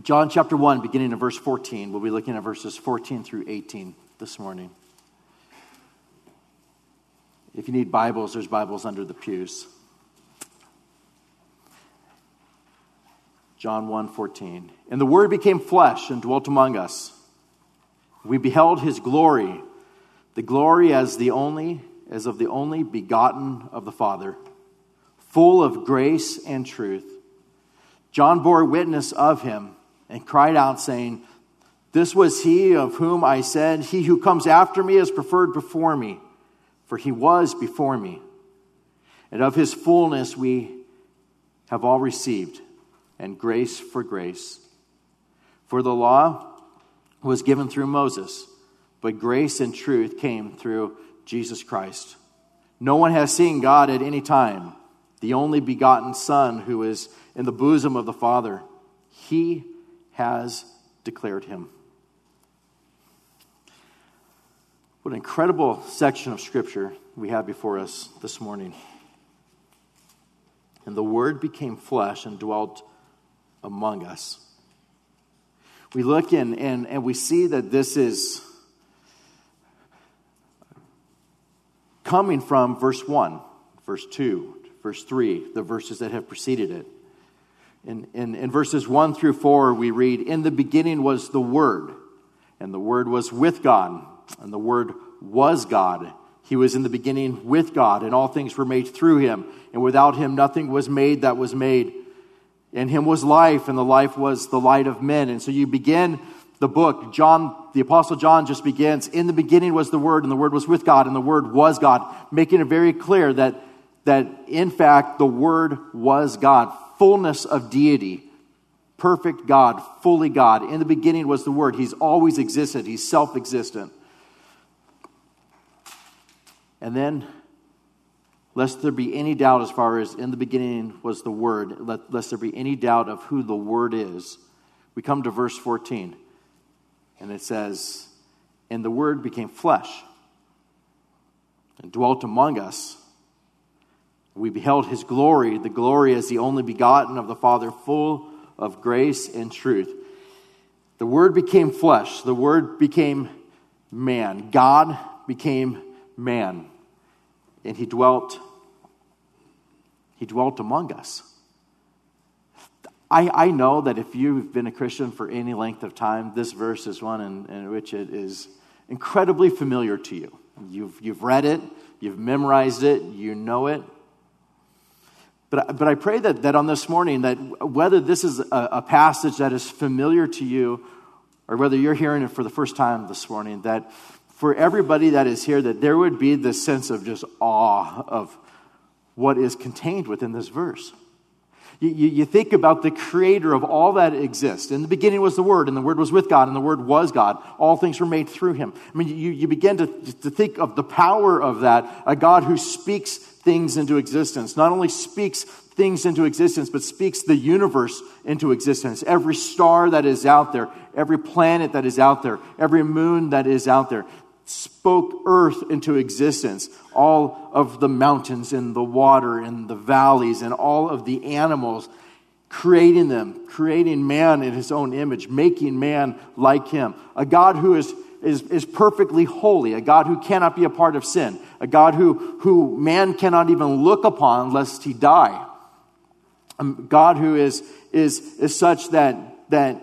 John chapter 1, beginning in verse 14. We'll be looking at verses 14 through 18 this morning. If you need Bibles, there's Bibles under the pews. John 1 14. And the Word became flesh and dwelt among us. We beheld his glory, the glory as the only, as of the only begotten of the Father, full of grace and truth. John bore witness of him and cried out, saying, This was he of whom I said, He who comes after me is preferred before me, for he was before me. And of his fullness we have all received, and grace for grace. For the law was given through Moses, but grace and truth came through Jesus Christ. No one has seen God at any time, the only begotten Son who is in the bosom of the Father. He has declared him. What an incredible section of Scripture we have before us this morning. And the Word became flesh and dwelt among us. We look in and, and we see that this is coming from verse 1, verse 2, verse 3, the verses that have preceded it. In, in, in verses 1 through 4, we read, In the beginning was the Word, and the Word was with God, and the Word was God. He was in the beginning with God, and all things were made through him, and without him nothing was made that was made. In him was life, and the life was the light of men. And so you begin the book. John, the Apostle John just begins, In the beginning was the Word, and the Word was with God, and the Word was God, making it very clear that, that in fact the Word was God fullness of deity, perfect God, fully God. In the beginning was the Word. He's always existed, He's self existent. And then, lest there be any doubt as far as in the beginning was the Word, lest there be any doubt of who the Word is, we come to verse 14. And it says, And the Word became flesh and dwelt among us we beheld his glory, the glory as the only begotten of the Father, full of grace and truth. The Word became flesh, the Word became man. God became man. And he dwelt, he dwelt among us. I, I know that if you've been a Christian for any length of time, this verse is one in, in which it is incredibly familiar to you. You've, you've read it, you've memorized it, you know it. But, but I pray that, that on this morning, that whether this is a, a passage that is familiar to you or whether you're hearing it for the first time this morning, that for everybody that is here, that there would be this sense of just awe of what is contained within this verse. You, you, you, think about the creator of all that exists. In the beginning was the Word, and the Word was with God, and the Word was God. All things were made through him. I mean, you, you begin to, to think of the power of that, a God who speaks things into existence. Not only speaks things into existence, but speaks the universe into existence. Every star that is out there, every planet that is out there, every moon that is out there, spoke earth into existence. All of the mountains and the water and the valleys and all of the animals, creating them, creating man in his own image, making man like him. A God who is is, is perfectly holy, a God who cannot be a part of sin, a God who, who man cannot even look upon lest he die. A God who is, is, is such that, that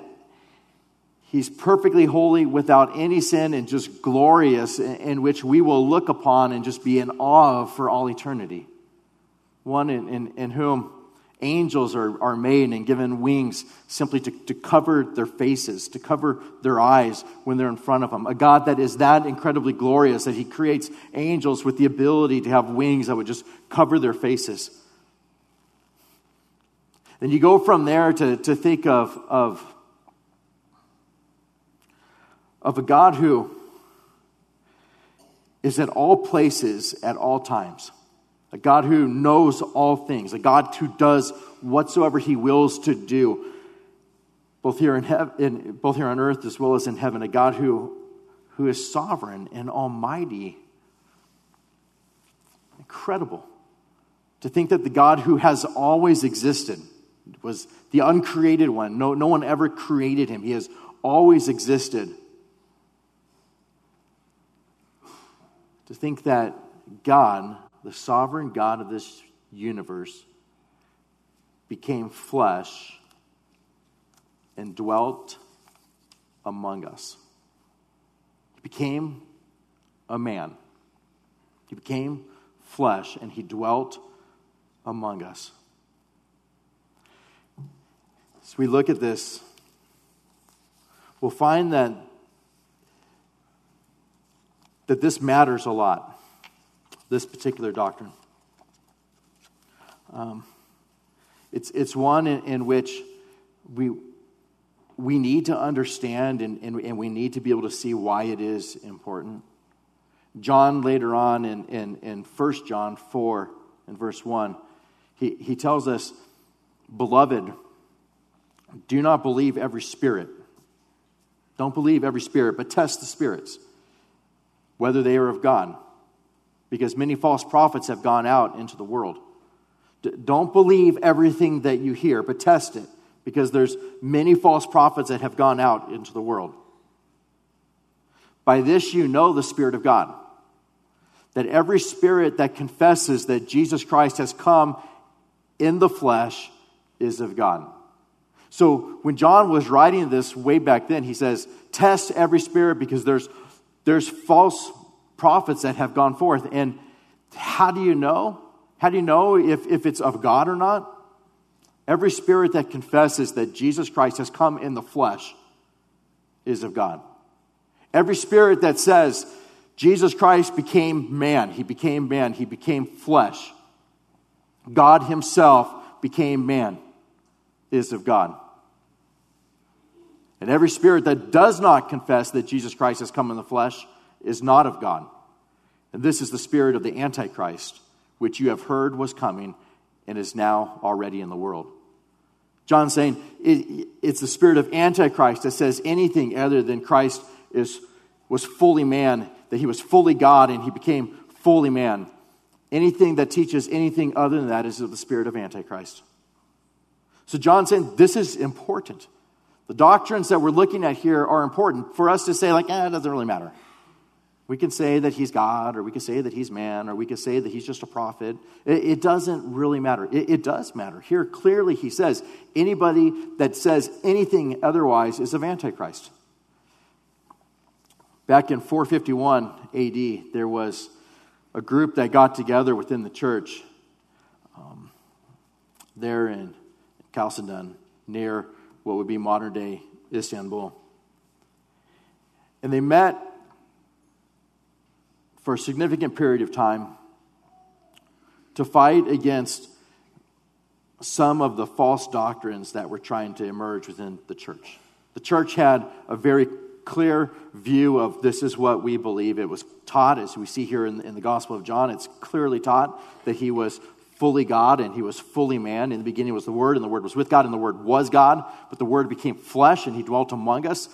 he's perfectly holy without any sin and just glorious, in, in which we will look upon and just be in awe of for all eternity. One in, in, in whom Angels are, are made and given wings simply to, to cover their faces, to cover their eyes when they're in front of them. A God that is that incredibly glorious that He creates angels with the ability to have wings that would just cover their faces. Then you go from there to, to think of, of, of a God who is at all places at all times a God who knows all things, a God who does whatsoever he wills to do, both here, in heaven, both here on earth as well as in heaven, a God who, who is sovereign and almighty. Incredible to think that the God who has always existed, was the uncreated one. No, no one ever created him. He has always existed. To think that God, the sovereign God of this universe, became flesh and dwelt among us. He became a man. He became flesh and he dwelt among us. As we look at this, we'll find that, that this matters a lot, this particular doctrine. Um, it's, it's one in, in which we, we need to understand and, and, and, we need to be able to see why it is important. John, later on in, in, in 1 John 4, in verse 1, he, he tells us, Beloved, do not believe every spirit. Don't believe every spirit, but test the spirits, whether they are of God, because many false prophets have gone out into the world. Don't believe everything that you hear, but test it, because there's many false prophets that have gone out into the world. By this you know the Spirit of God, that every spirit that confesses that Jesus Christ has come in the flesh is of God. So when John was writing this way back then, he says, test every spirit because there's, there's false prophets that have gone forth. And how do you know? How do you know if, if it's of God or not? Every spirit that confesses that Jesus Christ has come in the flesh is of God. Every spirit that says Jesus Christ became man, he became man, he became flesh. God himself became man is of God. And every spirit that does not confess that Jesus Christ has come in the flesh is not of God. And this is the spirit of the Antichrist, which you have heard was coming and is now already in the world. John's saying it, it's the spirit of Antichrist that says anything other than Christ is, was fully man, that he was fully God and he became fully man. Anything that teaches anything other than that is of the spirit of Antichrist. So John's saying this is important. The doctrines that we're looking at here are important for us to say, like, eh, it doesn't really matter. We can say that he's God, or we can say that he's man, or we can say that he's just a prophet. It, it doesn't really matter. It, it does matter. Here, clearly, he says anybody that says anything otherwise is of Antichrist. Back in 451 AD, there was a group that got together within the church um, there in Chalcedon, near what would be modern day Istanbul. And they met for a significant period of time to fight against some of the false doctrines that were trying to emerge within the church. The church had a very clear view of this is what we believe. It was taught, as we see here in, in the Gospel of John, it's clearly taught that he was fully God and he was fully man. In the beginning was the Word, and the Word was with God, and the Word was God, but the Word became flesh and he dwelt among us.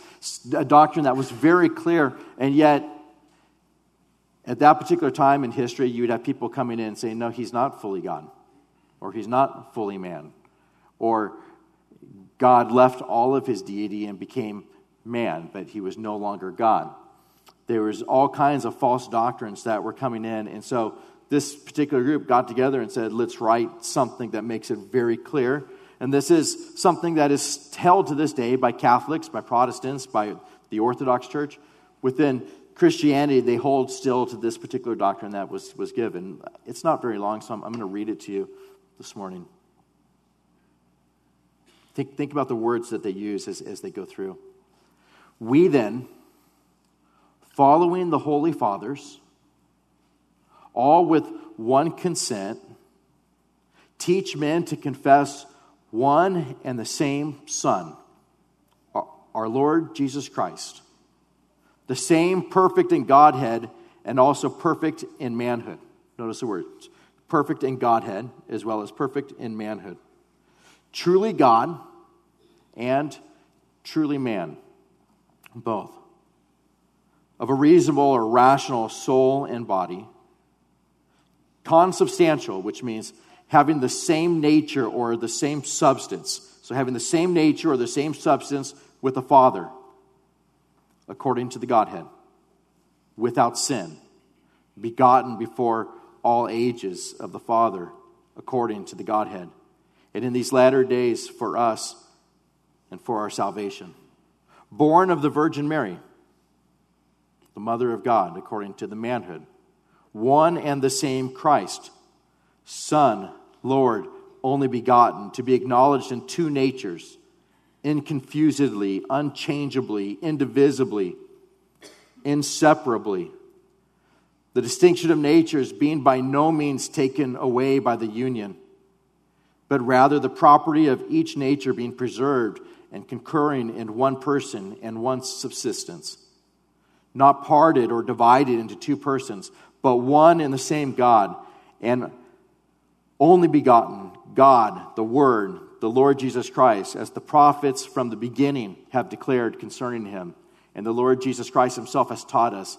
A doctrine that was very clear, and yet at that particular time in history, you would have people coming in and saying, No, he's not fully God, or he's not fully man, or God left all of his deity and became man, but he was no longer God. There was all kinds of false doctrines that were coming in, and so this particular group got together and said, let's write something that makes it very clear. And this is something that is held to this day by Catholics, by Protestants, by the Orthodox Church. Within Christianity, they hold still to this particular doctrine that was, was given. It's not very long, so I'm, I'm going to read it to you this morning. Think, think about the words that they use as, as they go through. We then, following the Holy Fathers, all with one consent, teach men to confess one and the same Son, our Lord Jesus Christ, the same perfect in Godhead and also perfect in manhood. Notice the words perfect in Godhead as well as perfect in manhood. Truly God and truly man, both. Of a reasonable or rational soul and body consubstantial, which means having the same nature or the same substance. So, having the same nature or the same substance with the Father, according to the Godhead, without sin, begotten before all ages of the Father, according to the Godhead. And in these latter days, for us and for our salvation. Born of the Virgin Mary, the Mother of God, according to the manhood. One and the same Christ, Son, Lord, only begotten, to be acknowledged in two natures, inconfusedly, unchangeably, indivisibly, inseparably. The distinction of natures being by no means taken away by the union, but rather the property of each nature being preserved and concurring in one person and one subsistence, not parted or divided into two persons, but one and the same God, and only begotten God, the Word, the Lord Jesus Christ, as the prophets from the beginning have declared concerning him, and the Lord Jesus Christ himself has taught us,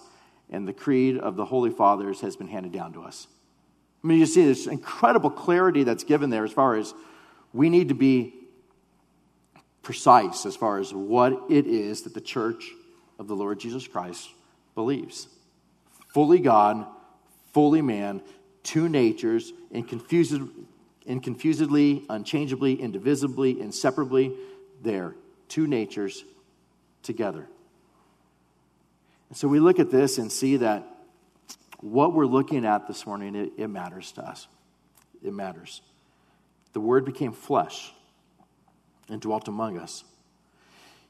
and the creed of the Holy Fathers has been handed down to us. I mean, you see this incredible clarity that's given there as far as we need to be precise as far as what it is that the church of the Lord Jesus Christ believes. Fully God, fully man, two natures, inconfused, inconfusedly, unchangeably, indivisibly, inseparably, there. Two natures together. And so we look at this and see that what we're looking at this morning, it, it matters to us. It matters. The Word became flesh and dwelt among us.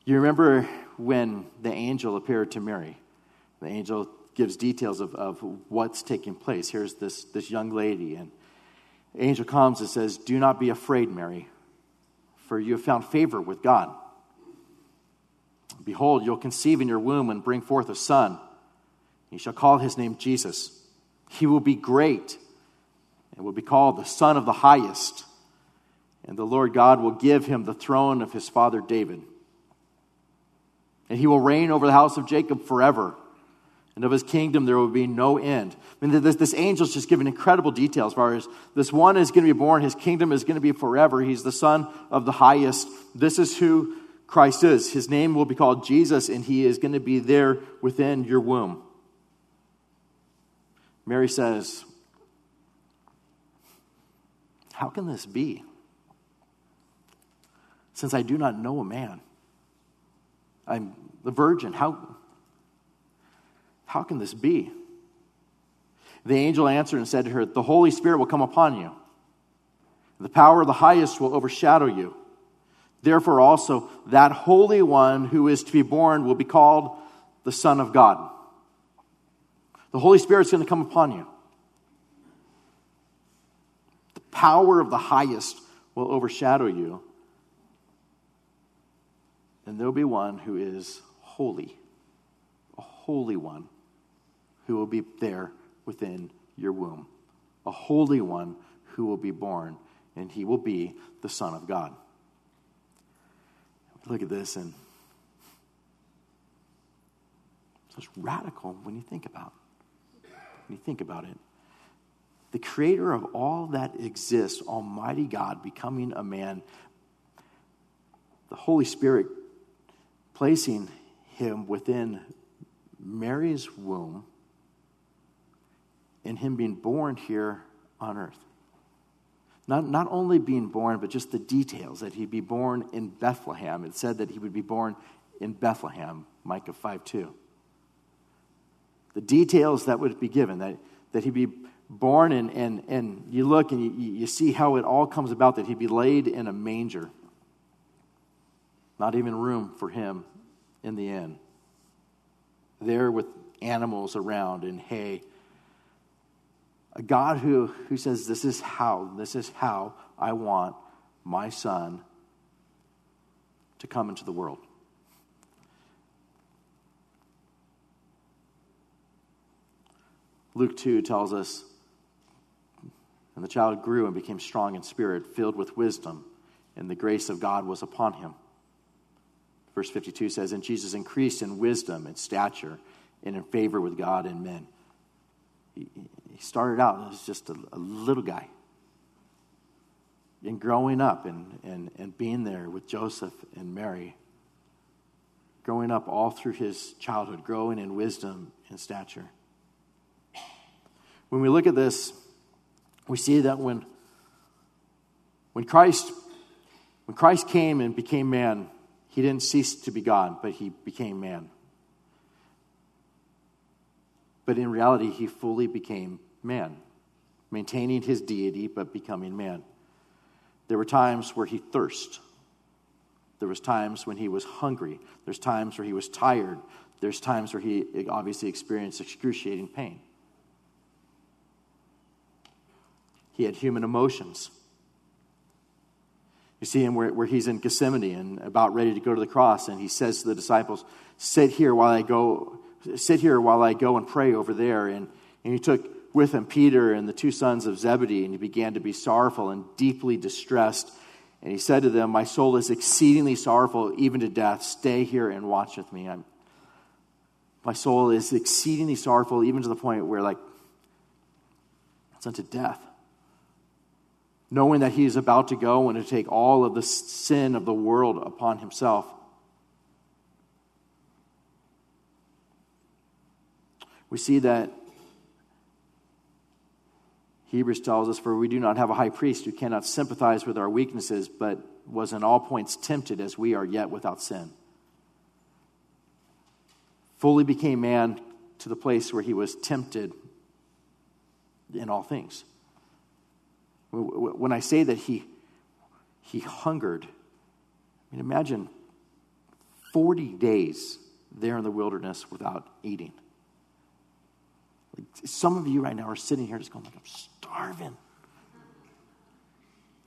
You remember when the angel appeared to Mary? The angel gives details of, of what's taking place. Here's this, this young lady, and angel comes and says, Do not be afraid, Mary, for you have found favor with God. Behold, you'll conceive in your womb and bring forth a son. You shall call his name Jesus. He will be great and will be called the Son of the Highest. And the Lord God will give him the throne of his father David. And he will reign over the house of Jacob forever. And of his kingdom there will be no end. I mean, this, this angel's just giving incredible details as far as this one is going to be born, his kingdom is going to be forever. He's the son of the highest. This is who Christ is. His name will be called Jesus, and he is going to be there within your womb. Mary says, How can this be? since I do not know a man. I'm the virgin. How, how can this be? The angel answered and said to her, The Holy Spirit will come upon you. The power of the highest will overshadow you. Therefore, also, that Holy One who is to be born will be called the Son of God. The Holy Spirit is going to come upon you. The power of the highest will overshadow you and there'll be one who is holy, a holy one who will be there within your womb, a holy one who will be born, and he will be the Son of God. Look at this, and it's radical when you think about it. When you think about it. The creator of all that exists, Almighty God, becoming a man, the Holy Spirit placing him within Mary's womb and him being born here on earth. Not, not only being born, but just the details that he'd be born in Bethlehem. It said that he would be born in Bethlehem, Micah 5 2. The details that would be given, that, that he'd be born, and, and, and you look and you, you see how it all comes about that he'd be laid in a manger. Not even room for him in the inn. There with animals around and hay. A God who, who says, This is how, this is how I want my son to come into the world. Luke 2 tells us, And the child grew and became strong in spirit, filled with wisdom, and the grace of God was upon him. Verse 52 says, And Jesus increased in wisdom and stature and in favor with God and men. He, started out as just a, a little guy. And growing up and, and, and being there with Joseph and Mary, growing up all through his childhood, growing in wisdom and stature. When we look at this, we see that when, when Christ when Christ came and became man, he didn't cease to be God, but he became man. But in reality, he fully became man, maintaining his deity but becoming man. There were times where he thirsted. There was times when he was hungry. There's times where he was tired. There's times where he obviously experienced excruciating pain. He had human emotions. You see him where, where he's in Gethsemane and about ready to go to the cross, and he says to the disciples, Sit here while I go, sit here while I go and pray over there. And, and he took with him Peter and the two sons of Zebedee, and he began to be sorrowful and deeply distressed. And he said to them, My soul is exceedingly sorrowful, even to death. Stay here and watch with me. I'm, my soul is exceedingly sorrowful, even to the point where, like, it's unto death knowing that he is about to go and to take all of the sin of the world upon himself. We see that Hebrews tells us, For we do not have a high priest who cannot sympathize with our weaknesses, but was in all points tempted as we are yet without sin. Fully became man to the place where he was tempted in all things. When I say that he, he hungered, I mean, imagine 40 days there in the wilderness without eating. Like some of you right now are sitting here just going, like, I'm starving.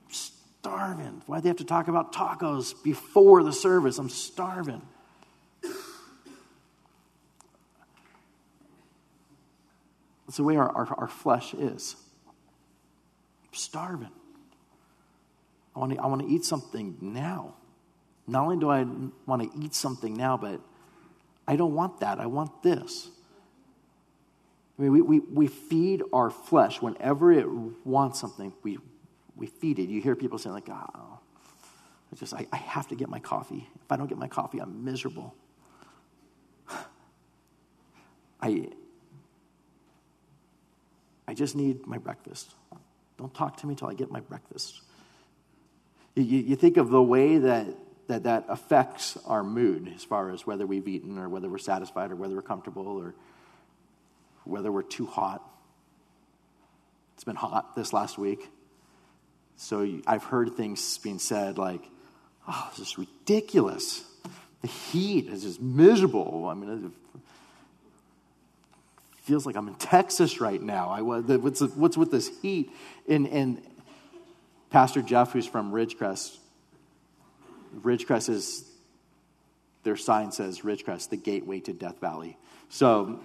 I'm starving. Why do they have to talk about tacos before the service? I'm starving. That's the way our, our, our flesh is I'm starving. I want to, I want to eat something now. Not only do I want to eat something now, but I don't want that. I want this. I mean, we, we, we feed our flesh. Whenever it wants something, we, we feed it. You hear people saying, like, oh, I just, I, I have to get my coffee. If I don't get my coffee, I'm miserable. I, I just need my breakfast. Don't talk to me until I get my breakfast. You, you think of the way that, that that affects our mood as far as whether we've eaten or whether we're satisfied or whether we're comfortable or whether we're too hot. It's been hot this last week. So I've heard things being said like, oh, this is ridiculous. The heat is just miserable. I mean, it feels like I'm in Texas right now. I, what's, what's with this heat? And, and Pastor Jeff, who's from Ridgecrest, Ridgecrest is, their sign says Ridgecrest, the gateway to Death Valley. So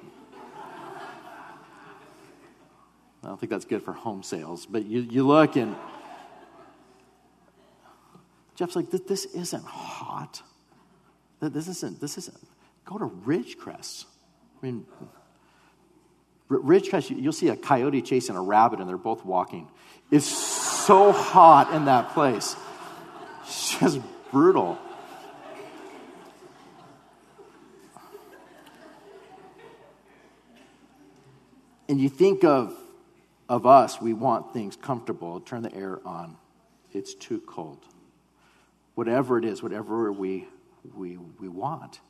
I don't think that's good for home sales, but you, you look and Jeff's like, this, this isn't hot. This isn't, this isn't, go to Ridgecrest. I mean, Ridgecrest, you'll see a coyote chasing a rabbit and they're both walking. It's so hot in that place. It's just brutal. And you think of, of us, we want things comfortable. Turn the air on. It's too cold. Whatever it is, whatever we, we, we want.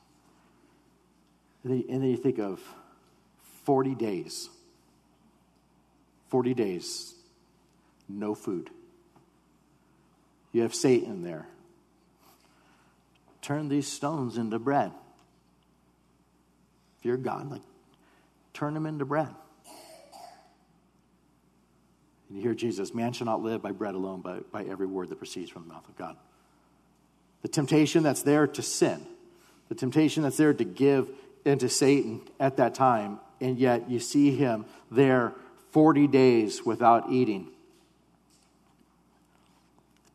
And then, and then you think of 40 days. 40 days, no food. You have Satan there. Turn these stones into bread. If you're God, like, turn them into bread. And you hear Jesus, man shall not live by bread alone, but by every word that proceeds from the mouth of God. The temptation that's there to sin, the temptation that's there to give into Satan at that time and yet you see him there 40 days without eating,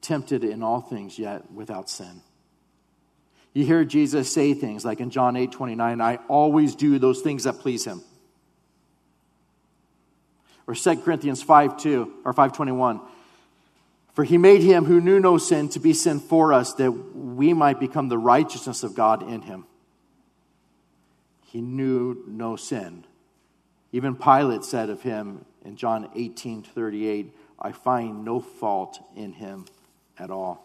tempted in all things, yet without sin. You hear Jesus say things like in John 8 29, I always do those things that please him. Or 2 Corinthians 5 2 or 521. For he made him who knew no sin to be sin for us, that we might become the righteousness of God in him. He knew no sin. Even Pilate said of him in John 18 38, I find no fault in him at all.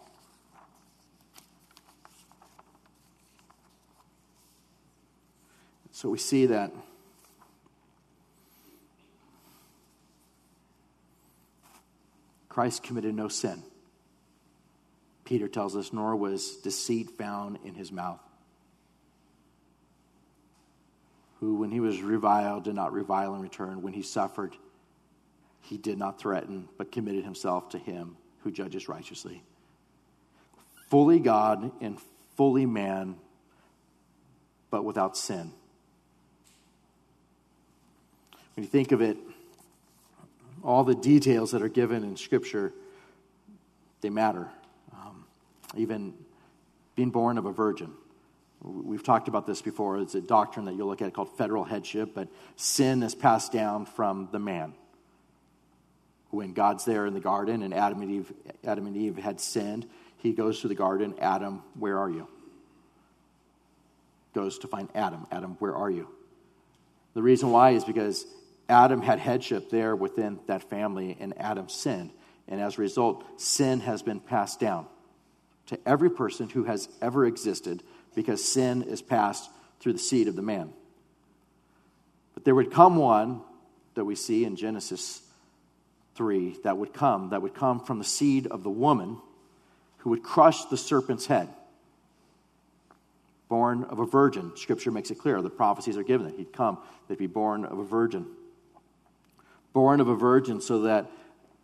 So we see that Christ committed no sin. Peter tells us, nor was deceit found in his mouth. Who, when he was reviled, did not revile in return. When he suffered, he did not threaten, but committed himself to him who judges righteously. Fully God and fully man, but without sin. When you think of it, all the details that are given in Scripture, they matter. Um, even being born of a virgin. We've talked about this before. It's a doctrine that you'll look at called federal headship, but sin is passed down from the man. When God's there in the garden and Adam and Eve, Adam and Eve had sinned, he goes to the garden. Adam, where are you? Goes to find Adam. Adam, where are you? The reason why is because Adam had headship there within that family, and Adam sinned. And as a result, sin has been passed down to every person who has ever existed because sin is passed through the seed of the man. But there would come one that we see in Genesis 3 that would come, that would come from the seed of the woman who would crush the serpent's head. Born of a virgin. Scripture makes it clear. The prophecies are given that he'd come, they'd be born of a virgin born of a virgin, so that,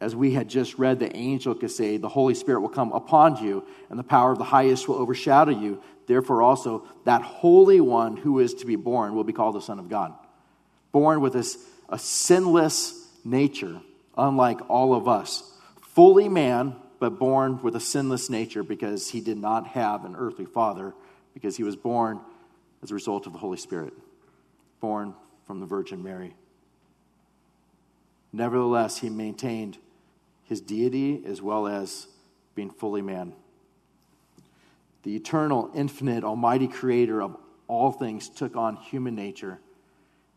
as we had just read, the angel could say, The Holy Spirit will come upon you, and the power of the highest will overshadow you. Therefore, also, that Holy One who is to be born will be called the Son of God. Born with a, a sinless nature, unlike all of us. Fully man, but born with a sinless nature because he did not have an earthly father, because he was born as a result of the Holy Spirit, born from the Virgin Mary. Nevertheless, he maintained his deity as well as being fully man. The eternal, infinite, almighty creator of all things took on human nature,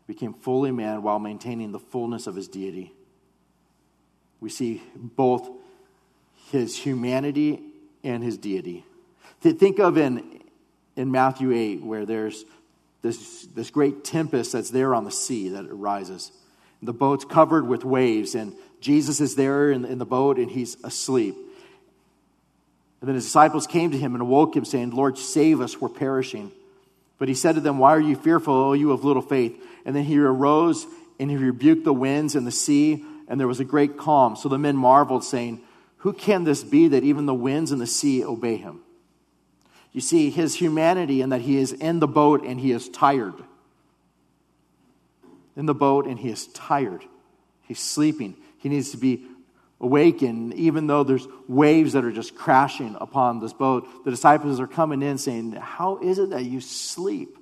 became fully man while maintaining the fullness of his deity. We see both his humanity and his deity. Think of in, in Matthew 8, where there's this, this great tempest that's there on the sea that arises. The boat's covered with waves, and Jesus is there in, in the boat and he's asleep. And then his disciples came to him and awoke him, saying, Lord, save us, we're perishing. But he said to them, Why are you fearful, O you of little faith? And then he arose and he rebuked the winds and the sea, and there was a great calm. So the men marveled, saying, Who can this be that even the winds and the sea obey him? You see, his humanity and that he is in the boat and he is tired in the boat and he is tired. He's sleeping. He needs to be awakened, even though there's waves that are just crashing upon this boat. The disciples are coming in saying, How is it that you sleep?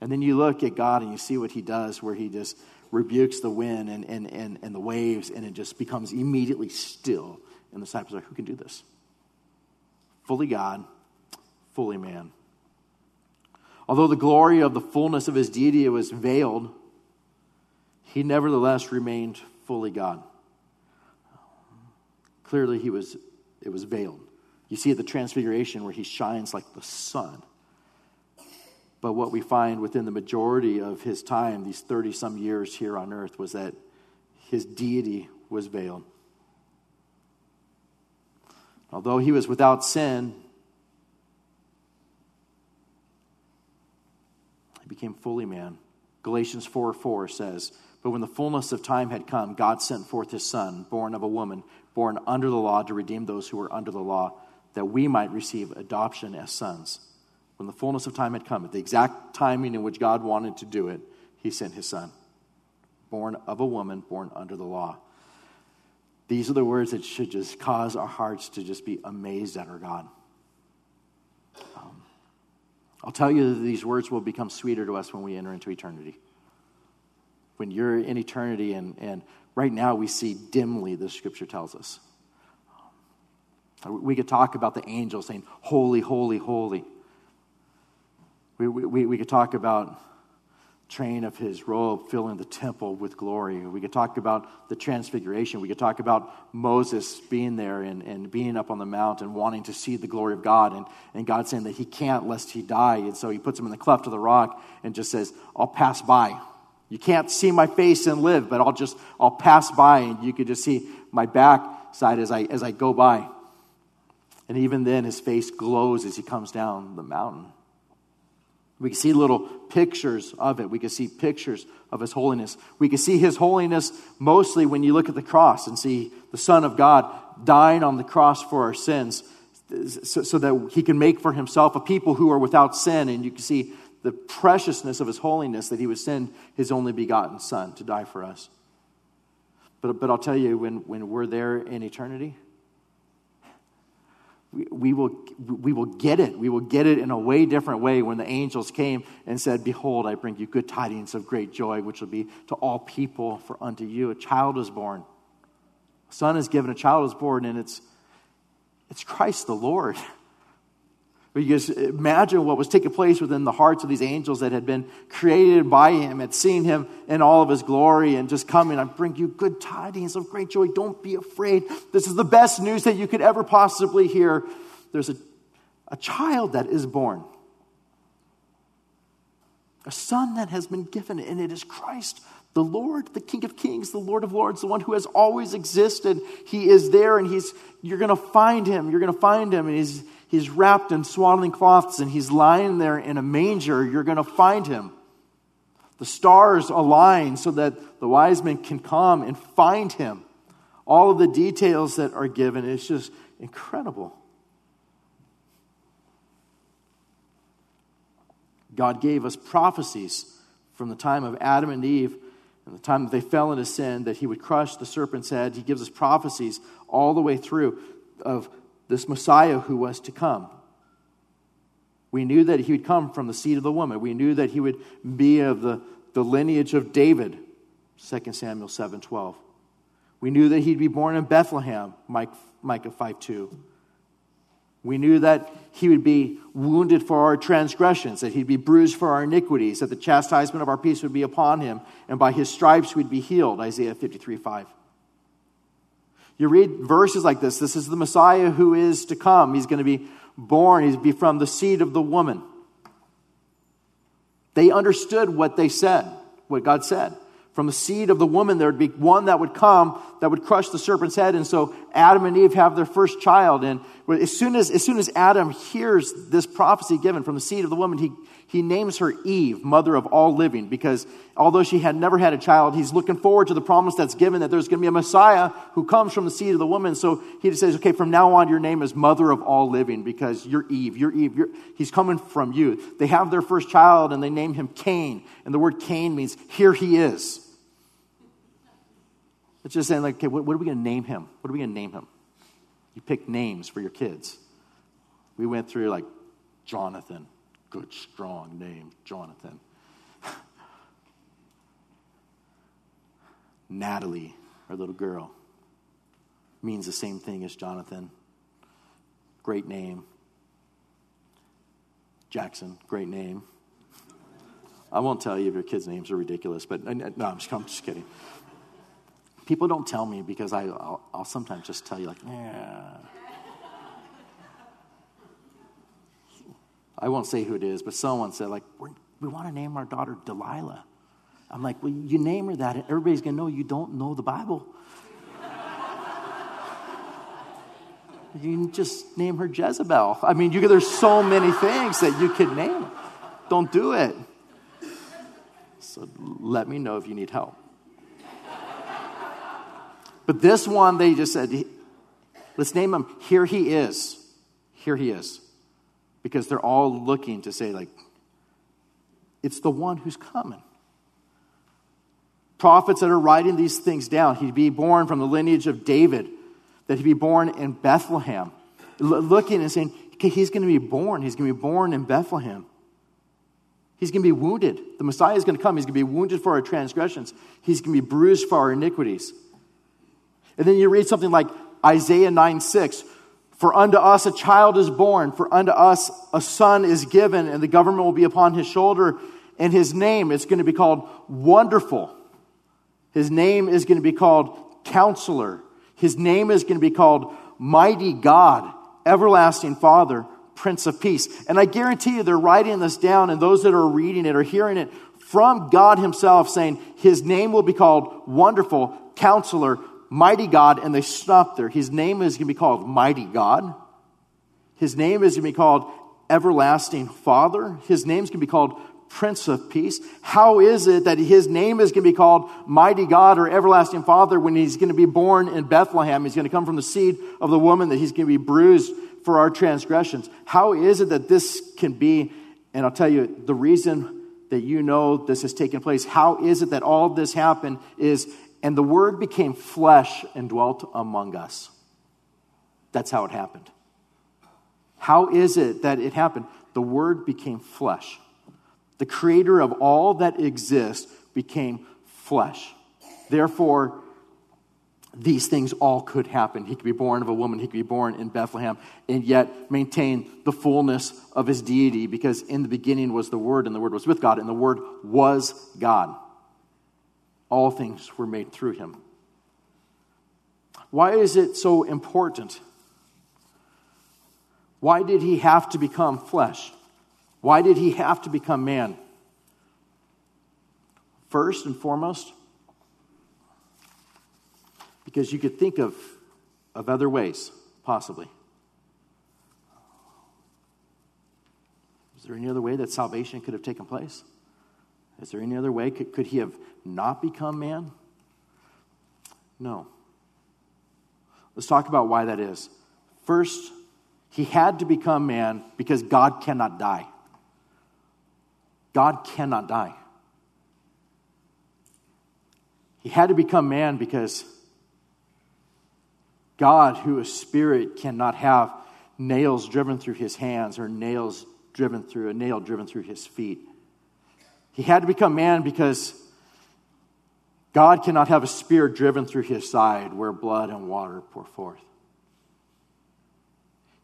And then you look at God and you see what he does, where he just rebukes the wind and, and, and, and the waves, and it just becomes immediately still. And the disciples are Who can do this? Fully God, fully man. Although the glory of the fullness of his deity was veiled, he nevertheless remained fully God. Clearly, he was, it was veiled. You see at the transfiguration where he shines like the sun. But what we find within the majority of his time, these 30 some years here on earth, was that his deity was veiled. Although he was without sin, became fully man. Galatians 4 4 says, But when the fullness of time had come, God sent forth his Son, born of a woman, born under the law, to redeem those who were under the law, that we might receive adoption as sons. When the fullness of time had come, at the exact timing in which God wanted to do it, he sent his Son, born of a woman, born under the law. These are the words that should just cause our hearts to just be amazed at our God. I'll tell you that these words will become sweeter to us when we enter into eternity. When you're in eternity, and, and right now we see dimly, the scripture tells us. We could talk about the angels saying, Holy, holy, holy. We, we, we could talk about train of his robe filling the temple with glory. We could talk about the transfiguration. We could talk about Moses being there and, and being up on the mount and wanting to see the glory of God and, and God saying that he can't lest he die. And so he puts him in the cleft of the rock and just says, I'll pass by. You can't see my face and live, but I'll just, I'll pass by and you could just see my back side as I, as I go by. And even then, his face glows as he comes down the mountain. We can see little pictures of it. We can see pictures of His holiness. We can see His holiness mostly when you look at the cross and see the Son of God dying on the cross for our sins so, so that He can make for Himself a people who are without sin. And you can see the preciousness of His holiness that He would send His only begotten Son to die for us. But, but I'll tell you, when, when we're there in eternity, we, will, we will get it. We will get it in a way different way when the angels came and said, Behold, I bring you good tidings of great joy, which will be to all people, for unto you a child is born. A son is given, a child is born, and it's, it's Christ the Lord. Because imagine what was taking place within the hearts of these angels that had been created by him, had seen him in all of his glory, and just coming, I bring you good tidings of great joy. Don't be afraid. This is the best news that you could ever possibly hear. There's a, a child that is born, a son that has been given, and it is Christ the Lord, the King of Kings, the Lord of Lords, the one who has always existed. He is there, and he's, you're going to find him. You're going to find him, and he's he's wrapped in swaddling cloths and he's lying there in a manger, you're going to find him. The stars align so that the wise men can come and find him. All of the details that are given, it's just incredible. God gave us prophecies from the time of Adam and Eve and the time that they fell into sin that he would crush the serpent's head. He gives us prophecies all the way through of this Messiah who was to come. We knew that he would come from the seed of the woman. We knew that he would be of the, the lineage of David, 2 Samuel 7 12. We knew that he'd be born in Bethlehem, Micah 5 2. We knew that he would be wounded for our transgressions, that he'd be bruised for our iniquities, that the chastisement of our peace would be upon him, and by his stripes we'd be healed, Isaiah 53 5. You read verses like this this is the Messiah who is to come. He's going to be born, he's be from the seed of the woman. They understood what they said, what God said. From the seed of the woman, there would be one that would come that would crush the serpent's head. And so Adam and Eve have their first child. And as soon as, as soon as Adam hears this prophecy given from the seed of the woman, he, he names her Eve, mother of all living, because although she had never had a child, he's looking forward to the promise that's given that there's going to be a Messiah who comes from the seed of the woman. So he just says, okay, from now on, your name is mother of all living because you're Eve. You're Eve. You're, he's coming from you. They have their first child and they name him Cain. And the word Cain means here he is. It's just saying, like, okay, what, what are we going to name him? What are we going to name him? You pick names for your kids. We went through like Jonathan, good, strong name, Jonathan. Natalie, our little girl, means the same thing as Jonathan. Great name. Jackson, great name. I won't tell you if your kids' names are ridiculous, but uh, no, I'm just, I'm just kidding. People don't tell me because I, will I'll sometimes just tell you, like, yeah. I won't say who it is, but someone said, like, we want to name our daughter Delilah. I'm like, well, you name her that, and everybody's going to know you don't know the Bible. you can just name her Jezebel. I mean, you, there's so many things that you could name. Don't do it. So let me know if you need help. But this one, they just said, let's name him Here He Is. Here He Is because they're all looking to say, like, it's the one who's coming. Prophets that are writing these things down, he'd be born from the lineage of David, that he'd be born in Bethlehem. looking and saying, okay, he's going to be born. He's going to be born in Bethlehem. He's going to be wounded. The Messiah is going to come. He's going to be wounded for our transgressions. He's going to be bruised for our iniquities. And then you read something like Isaiah 9 6 For unto us a child is born, for unto us a son is given, and the government will be upon his shoulder, and his name is going to be called Wonderful. His name is going to be called Counselor. His name is going to be called Mighty God, Everlasting Father, Prince of Peace. And I guarantee you, they're writing this down, and those that are reading it are hearing it from God Himself saying, His name will be called Wonderful, Counselor, Mighty God, and they stop there. His name is going to be called Mighty God. His name is going to be called Everlasting Father. His name is going to be called Prince of Peace. How is it that his name is going to be called Mighty God or Everlasting Father when he's going to be born in Bethlehem? He's going to come from the seed of the woman, that he's going to be bruised for our transgressions. How is it that this can be? And I'll tell you the reason that you know this has taken place. How is it that all this happened is and the Word became flesh and dwelt among us. That's how it happened. How is it that it happened? The Word became flesh. The creator of all that exists became flesh. Therefore, these things all could happen. He could be born of a woman, he could be born in Bethlehem, and yet maintain the fullness of his deity because in the beginning was the Word, and the Word was with God, and the Word was God all things were made through him. Why is it so important? Why did he have to become flesh? Why did he have to become man? First and foremost, because you could think of, of other ways, possibly. Is there any other way that salvation could have taken place? Is there any other way? Could, could he have not become man? No. Let's talk about why that is. First, he had to become man because God cannot die. God cannot die. He had to become man because God, who is spirit, cannot have nails driven through his hands or nails driven through a nail driven through his feet. He had to become man because God cannot have a spear driven through his side where blood and water pour forth.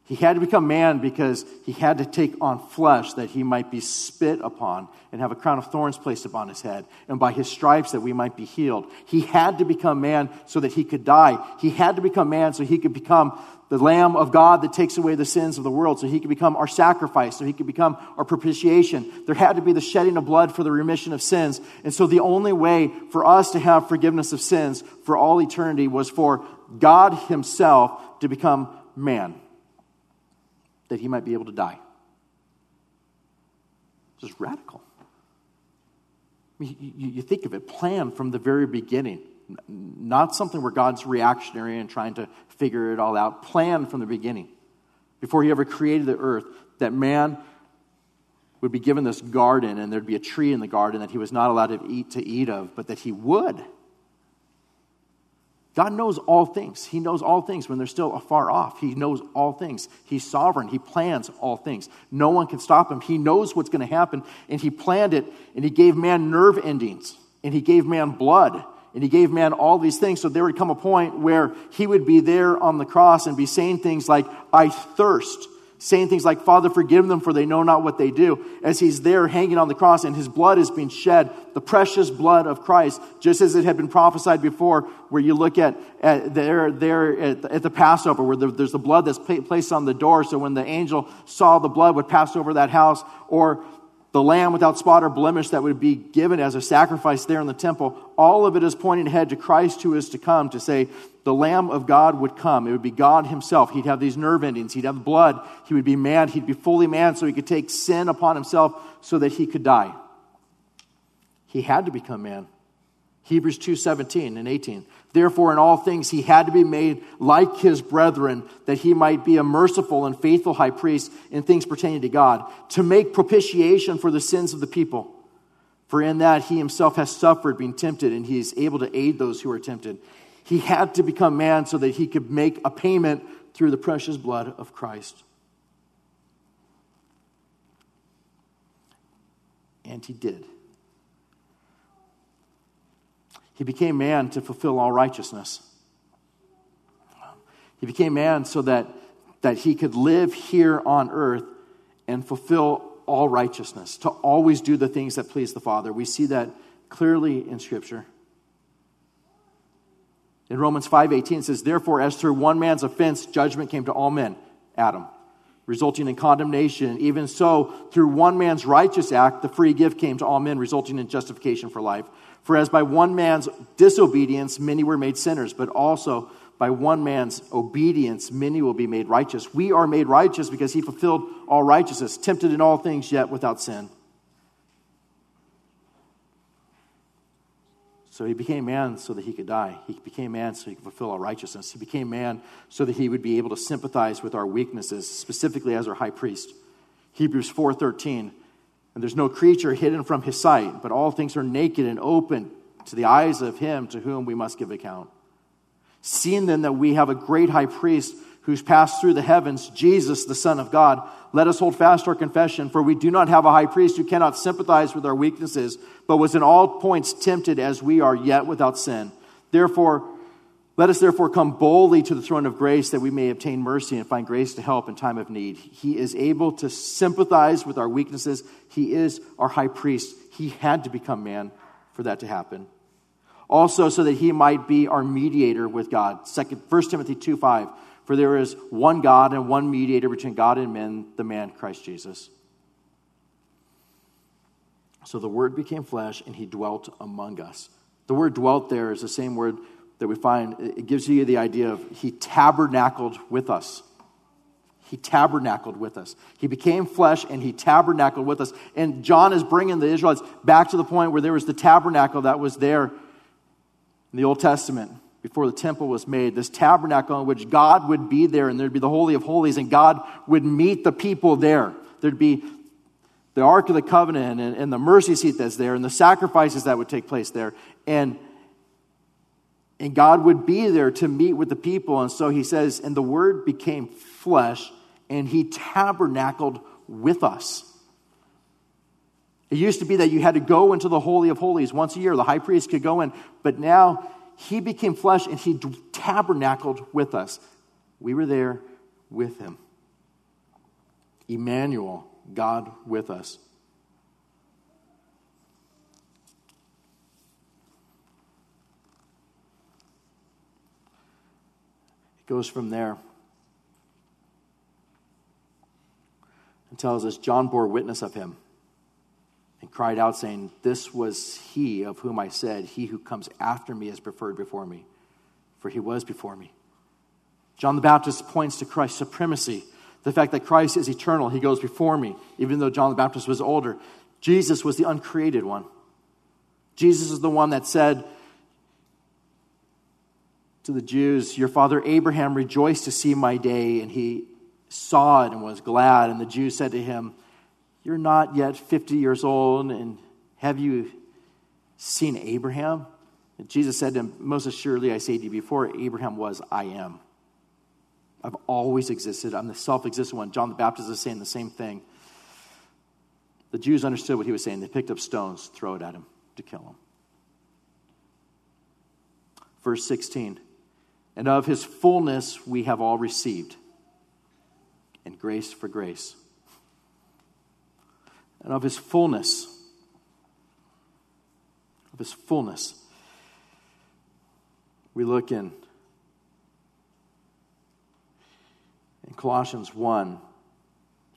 He had to become man because he had to take on flesh that he might be spit upon and have a crown of thorns placed upon his head, and by his stripes that we might be healed. He had to become man so that he could die. He had to become man so he could become the Lamb of God that takes away the sins of the world, so he could become our sacrifice, so he could become our propitiation. There had to be the shedding of blood for the remission of sins. And so the only way for us to have forgiveness of sins for all eternity was for God himself to become man that he might be able to die. This is radical. You, you think of it, planned from the very beginning. Not something where God's reactionary and trying to figure it all out. Planned from the beginning, before he ever created the earth, that man would be given this garden and there'd be a tree in the garden that he was not allowed to eat to eat of, but that he would. God knows all things. He knows all things when they're still afar off. He knows all things. He's sovereign. He plans all things. No one can stop him. He knows what's going to happen, and He planned it, and He gave man nerve endings, and He gave man blood, and He gave man all these things. So there would come a point where He would be there on the cross and be saying things like, I thirst saying things like, Father, forgive them, for they know not what they do, as he's there hanging on the cross and his blood is being shed, the precious blood of Christ, just as it had been prophesied before, where you look at, at there, there at, at the Passover, where there's the blood that's placed on the door, so when the angel saw the blood would pass over that house, or the lamb without spot or blemish that would be given as a sacrifice there in the temple, all of it is pointing ahead to Christ who is to come to say, the Lamb of God would come. It would be God Himself. He'd have these nerve endings. He'd have blood. He would be man. He'd be fully man so He could take sin upon Himself so that He could die. He had to become man. Hebrews 2 17 and 18. Therefore, in all things, he had to be made like his brethren, that he might be a merciful and faithful high priest in things pertaining to God, to make propitiation for the sins of the people. For in that he himself has suffered being tempted, and he is able to aid those who are tempted. He had to become man so that he could make a payment through the precious blood of Christ. And he did. He became man to fulfill all righteousness. He became man so that that he could live here on earth and fulfill all righteousness, to always do the things that please the Father. We see that clearly in Scripture. In Romans 5:18 it says, "Therefore as through one man's offense judgment came to all men, Adam, resulting in condemnation, even so through one man's righteous act the free gift came to all men, resulting in justification for life. For as by one man's disobedience many were made sinners, but also by one man's obedience many will be made righteous. We are made righteous because he fulfilled all righteousness, tempted in all things yet without sin." So he became man so that he could die. He became man so he could fulfill our righteousness. He became man so that he would be able to sympathize with our weaknesses, specifically as our high priest. Hebrews 4:13. And there's no creature hidden from his sight, but all things are naked and open to the eyes of him to whom we must give account. Seeing then that we have a great high priest who's passed through the heavens, Jesus, the Son of God, let us hold fast our confession, for we do not have a high priest who cannot sympathize with our weaknesses, but was in all points tempted as we are, yet without sin. Therefore, let us therefore come boldly to the throne of grace that we may obtain mercy and find grace to help in time of need. He is able to sympathize with our weaknesses. He is our high priest. He had to become man for that to happen. Also, so that he might be our mediator with God. Second, 1 Timothy 2 5. For there is one God and one mediator between God and men, the man Christ Jesus. So the Word became flesh and he dwelt among us. The word dwelt there is the same word that we find, it gives you the idea of he tabernacled with us. He tabernacled with us. He became flesh and he tabernacled with us. And John is bringing the Israelites back to the point where there was the tabernacle that was there in the Old Testament before the temple was made, this tabernacle in which God would be there and there'd be the Holy of Holies and God would meet the people there. There'd be the Ark of the Covenant and, and the mercy seat that's there and the sacrifices that would take place there. And, and God would be there to meet with the people. And so he says, and the Word became flesh and he tabernacled with us. It used to be that you had to go into the Holy of Holies once a year. The high priest could go in. But now he became flesh and he tabernacled with us. We were there with him. Emmanuel, God with us. It goes from there and tells us John bore witness of him cried out, saying, This was he of whom I said, He who comes after me is preferred before me, for he was before me. John the Baptist points to Christ's supremacy, the fact that Christ is eternal. He goes before me, even though John the Baptist was older. Jesus was the uncreated one. Jesus is the one that said to the Jews, Your father Abraham rejoiced to see my day, and he saw it and was glad. And the Jews said to him, you're not yet 50 years old, and have you seen Abraham? And Jesus said to him, Most assuredly, I say to you, before Abraham was, I am. I've always existed. I'm the self existent one. John the Baptist is saying the same thing. The Jews understood what he was saying. They picked up stones, throw it at him to kill him. Verse 16 And of his fullness we have all received, and grace for grace and of his fullness. Of his fullness. We look in in Colossians 1.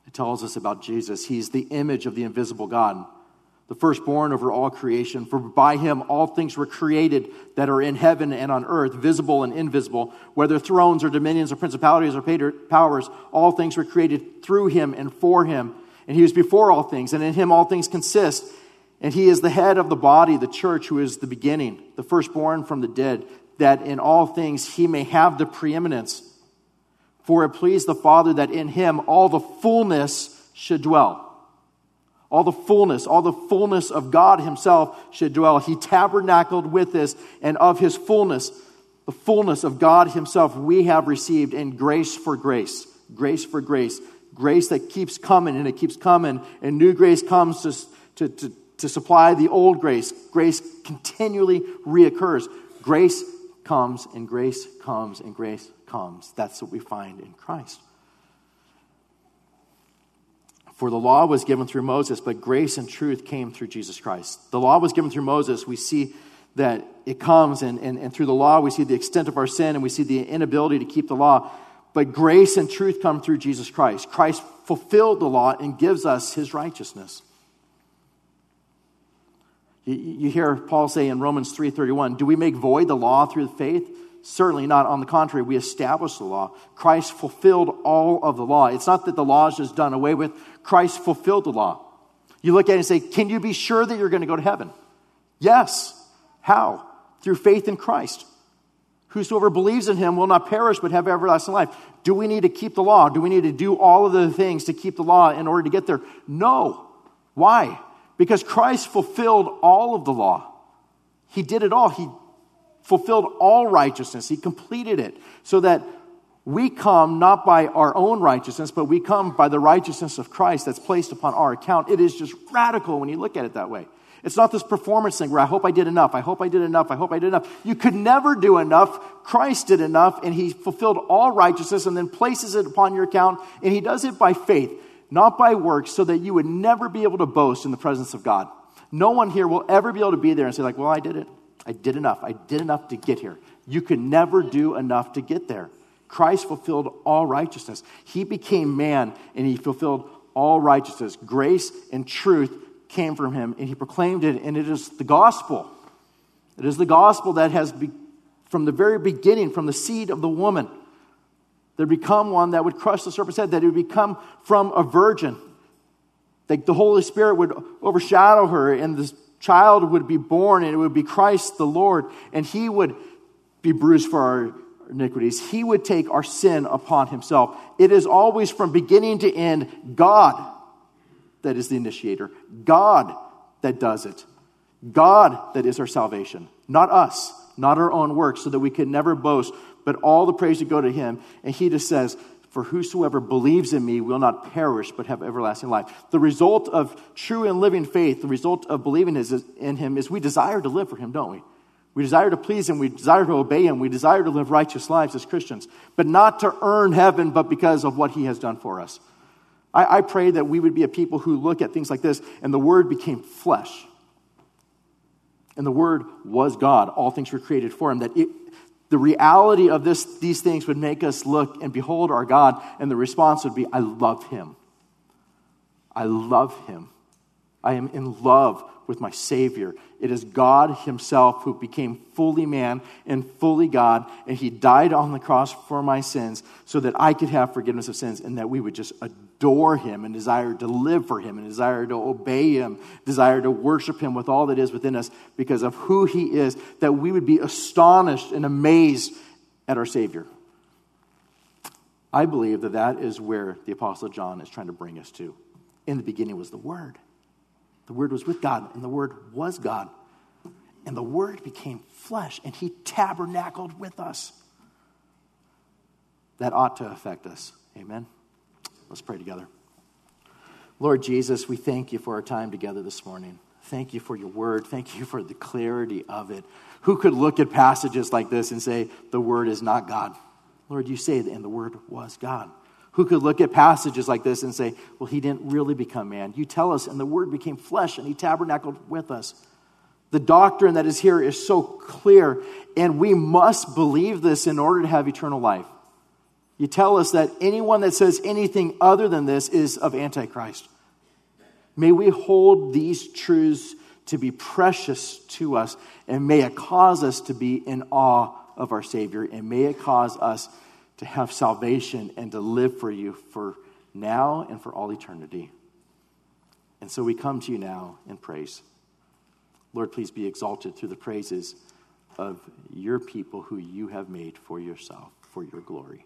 It tells us about Jesus. He's the image of the invisible God, the firstborn over all creation. For by him all things were created that are in heaven and on earth, visible and invisible, whether thrones or dominions or principalities or powers, all things were created through him and for him and he was before all things, and in him all things consist. And he is the head of the body, the church, who is the beginning, the firstborn from the dead, that in all things he may have the preeminence. For it pleased the Father that in him all the fullness should dwell. All the fullness, all the fullness of God himself should dwell. He tabernacled with us, and of his fullness, the fullness of God himself, we have received in grace for grace. Grace for grace grace that keeps coming and it keeps coming, and new grace comes to, to, to, to supply the old grace. Grace continually reoccurs. Grace comes and grace comes and grace comes. That's what we find in Christ. For the law was given through Moses, but grace and truth came through Jesus Christ. The law was given through Moses. We see that it comes, and, and, and through the law, we see the extent of our sin, and we see the inability to keep the law. But grace and truth come through Jesus Christ. Christ fulfilled the law and gives us his righteousness. You, you hear Paul say in Romans 3:31, "Do we make void the law through faith? Certainly not. On the contrary, we establish the law. Christ fulfilled all of the law. It's not that the law is just done away with. Christ fulfilled the law. You look at it and say, Can you be sure that you're going to go to heaven? Yes. How? Through faith in Christ. Whosoever believes in him will not perish but have everlasting life. Do we need to keep the law? Do we need to do all of the things to keep the law in order to get there? No. Why? Because Christ fulfilled all of the law. He did it all. He fulfilled all righteousness. He completed it so that we come not by our own righteousness, but we come by the righteousness of Christ that's placed upon our account. It is just radical when you look at it that way. It's not this performance thing where I hope I did enough, I hope I did enough, I hope I did enough. You could never do enough. Christ did enough, and He fulfilled all righteousness and then places it upon your account, and He does it by faith, not by works, so that you would never be able to boast in the presence of God. No one here will ever be able to be there and say, like, well, I did it. I did enough. I did enough to get here. You could never do enough to get there. Christ fulfilled all righteousness. He became man and he fulfilled all righteousness. Grace and truth came from him and he proclaimed it, and it is the gospel. It is the gospel that has, be, from the very beginning, from the seed of the woman, there become one that would crush the serpent's head, that it would become from a virgin. That the Holy Spirit would overshadow her, and this child would be born, and it would be Christ the Lord, and he would be bruised for our iniquities. He would take our sin upon himself. It is always from beginning to end God that is the initiator, God that does it, God that is our salvation, not us, not our own works, so that we can never boast, but all the praise to go to him. And he just says, for whosoever believes in me will not perish but have everlasting life. The result of true and living faith, the result of believing in him is we desire to live for him, don't we? We desire to please Him. We desire to obey Him. We desire to live righteous lives as Christians, but not to earn heaven, but because of what He has done for us. I, I pray that we would be a people who look at things like this, and the Word became flesh. And the Word was God. All things were created for Him. That it, the reality of this, these things would make us look and behold our God, and the response would be, I love Him. I love Him. I am in love with my Savior. It is God Himself who became fully man and fully God, and He died on the cross for my sins so that I could have forgiveness of sins and that we would just adore Adore him and desire to live for Him and desire to obey Him, desire to worship Him with all that is within us because of who He is, that we would be astonished and amazed at our Savior. I believe that that is where the Apostle John is trying to bring us to. In the beginning was the Word the Word was with God, and the Word was God. And the Word became flesh, and He tabernacled with us. That ought to affect us. Amen. Let's pray together. Lord Jesus, we thank you for our time together this morning. Thank you for your word. Thank you for the clarity of it. Who could look at passages like this and say, the word is not God? Lord, you say that, and the word was God who could look at passages like this and say, well, he didn't really become man. You tell us, and the word became flesh, and he tabernacled with us. The doctrine that is here is so clear, and we must believe this in order to have eternal life. You tell us that anyone that says anything other than this is of Antichrist. May we hold these truths to be precious to us, and may it cause us to be in awe of our Savior, and may it cause us to have salvation and to live for you for now and for all eternity. And so we come to you now in praise. Lord, please be exalted through the praises of your people who you have made for yourself, for your glory.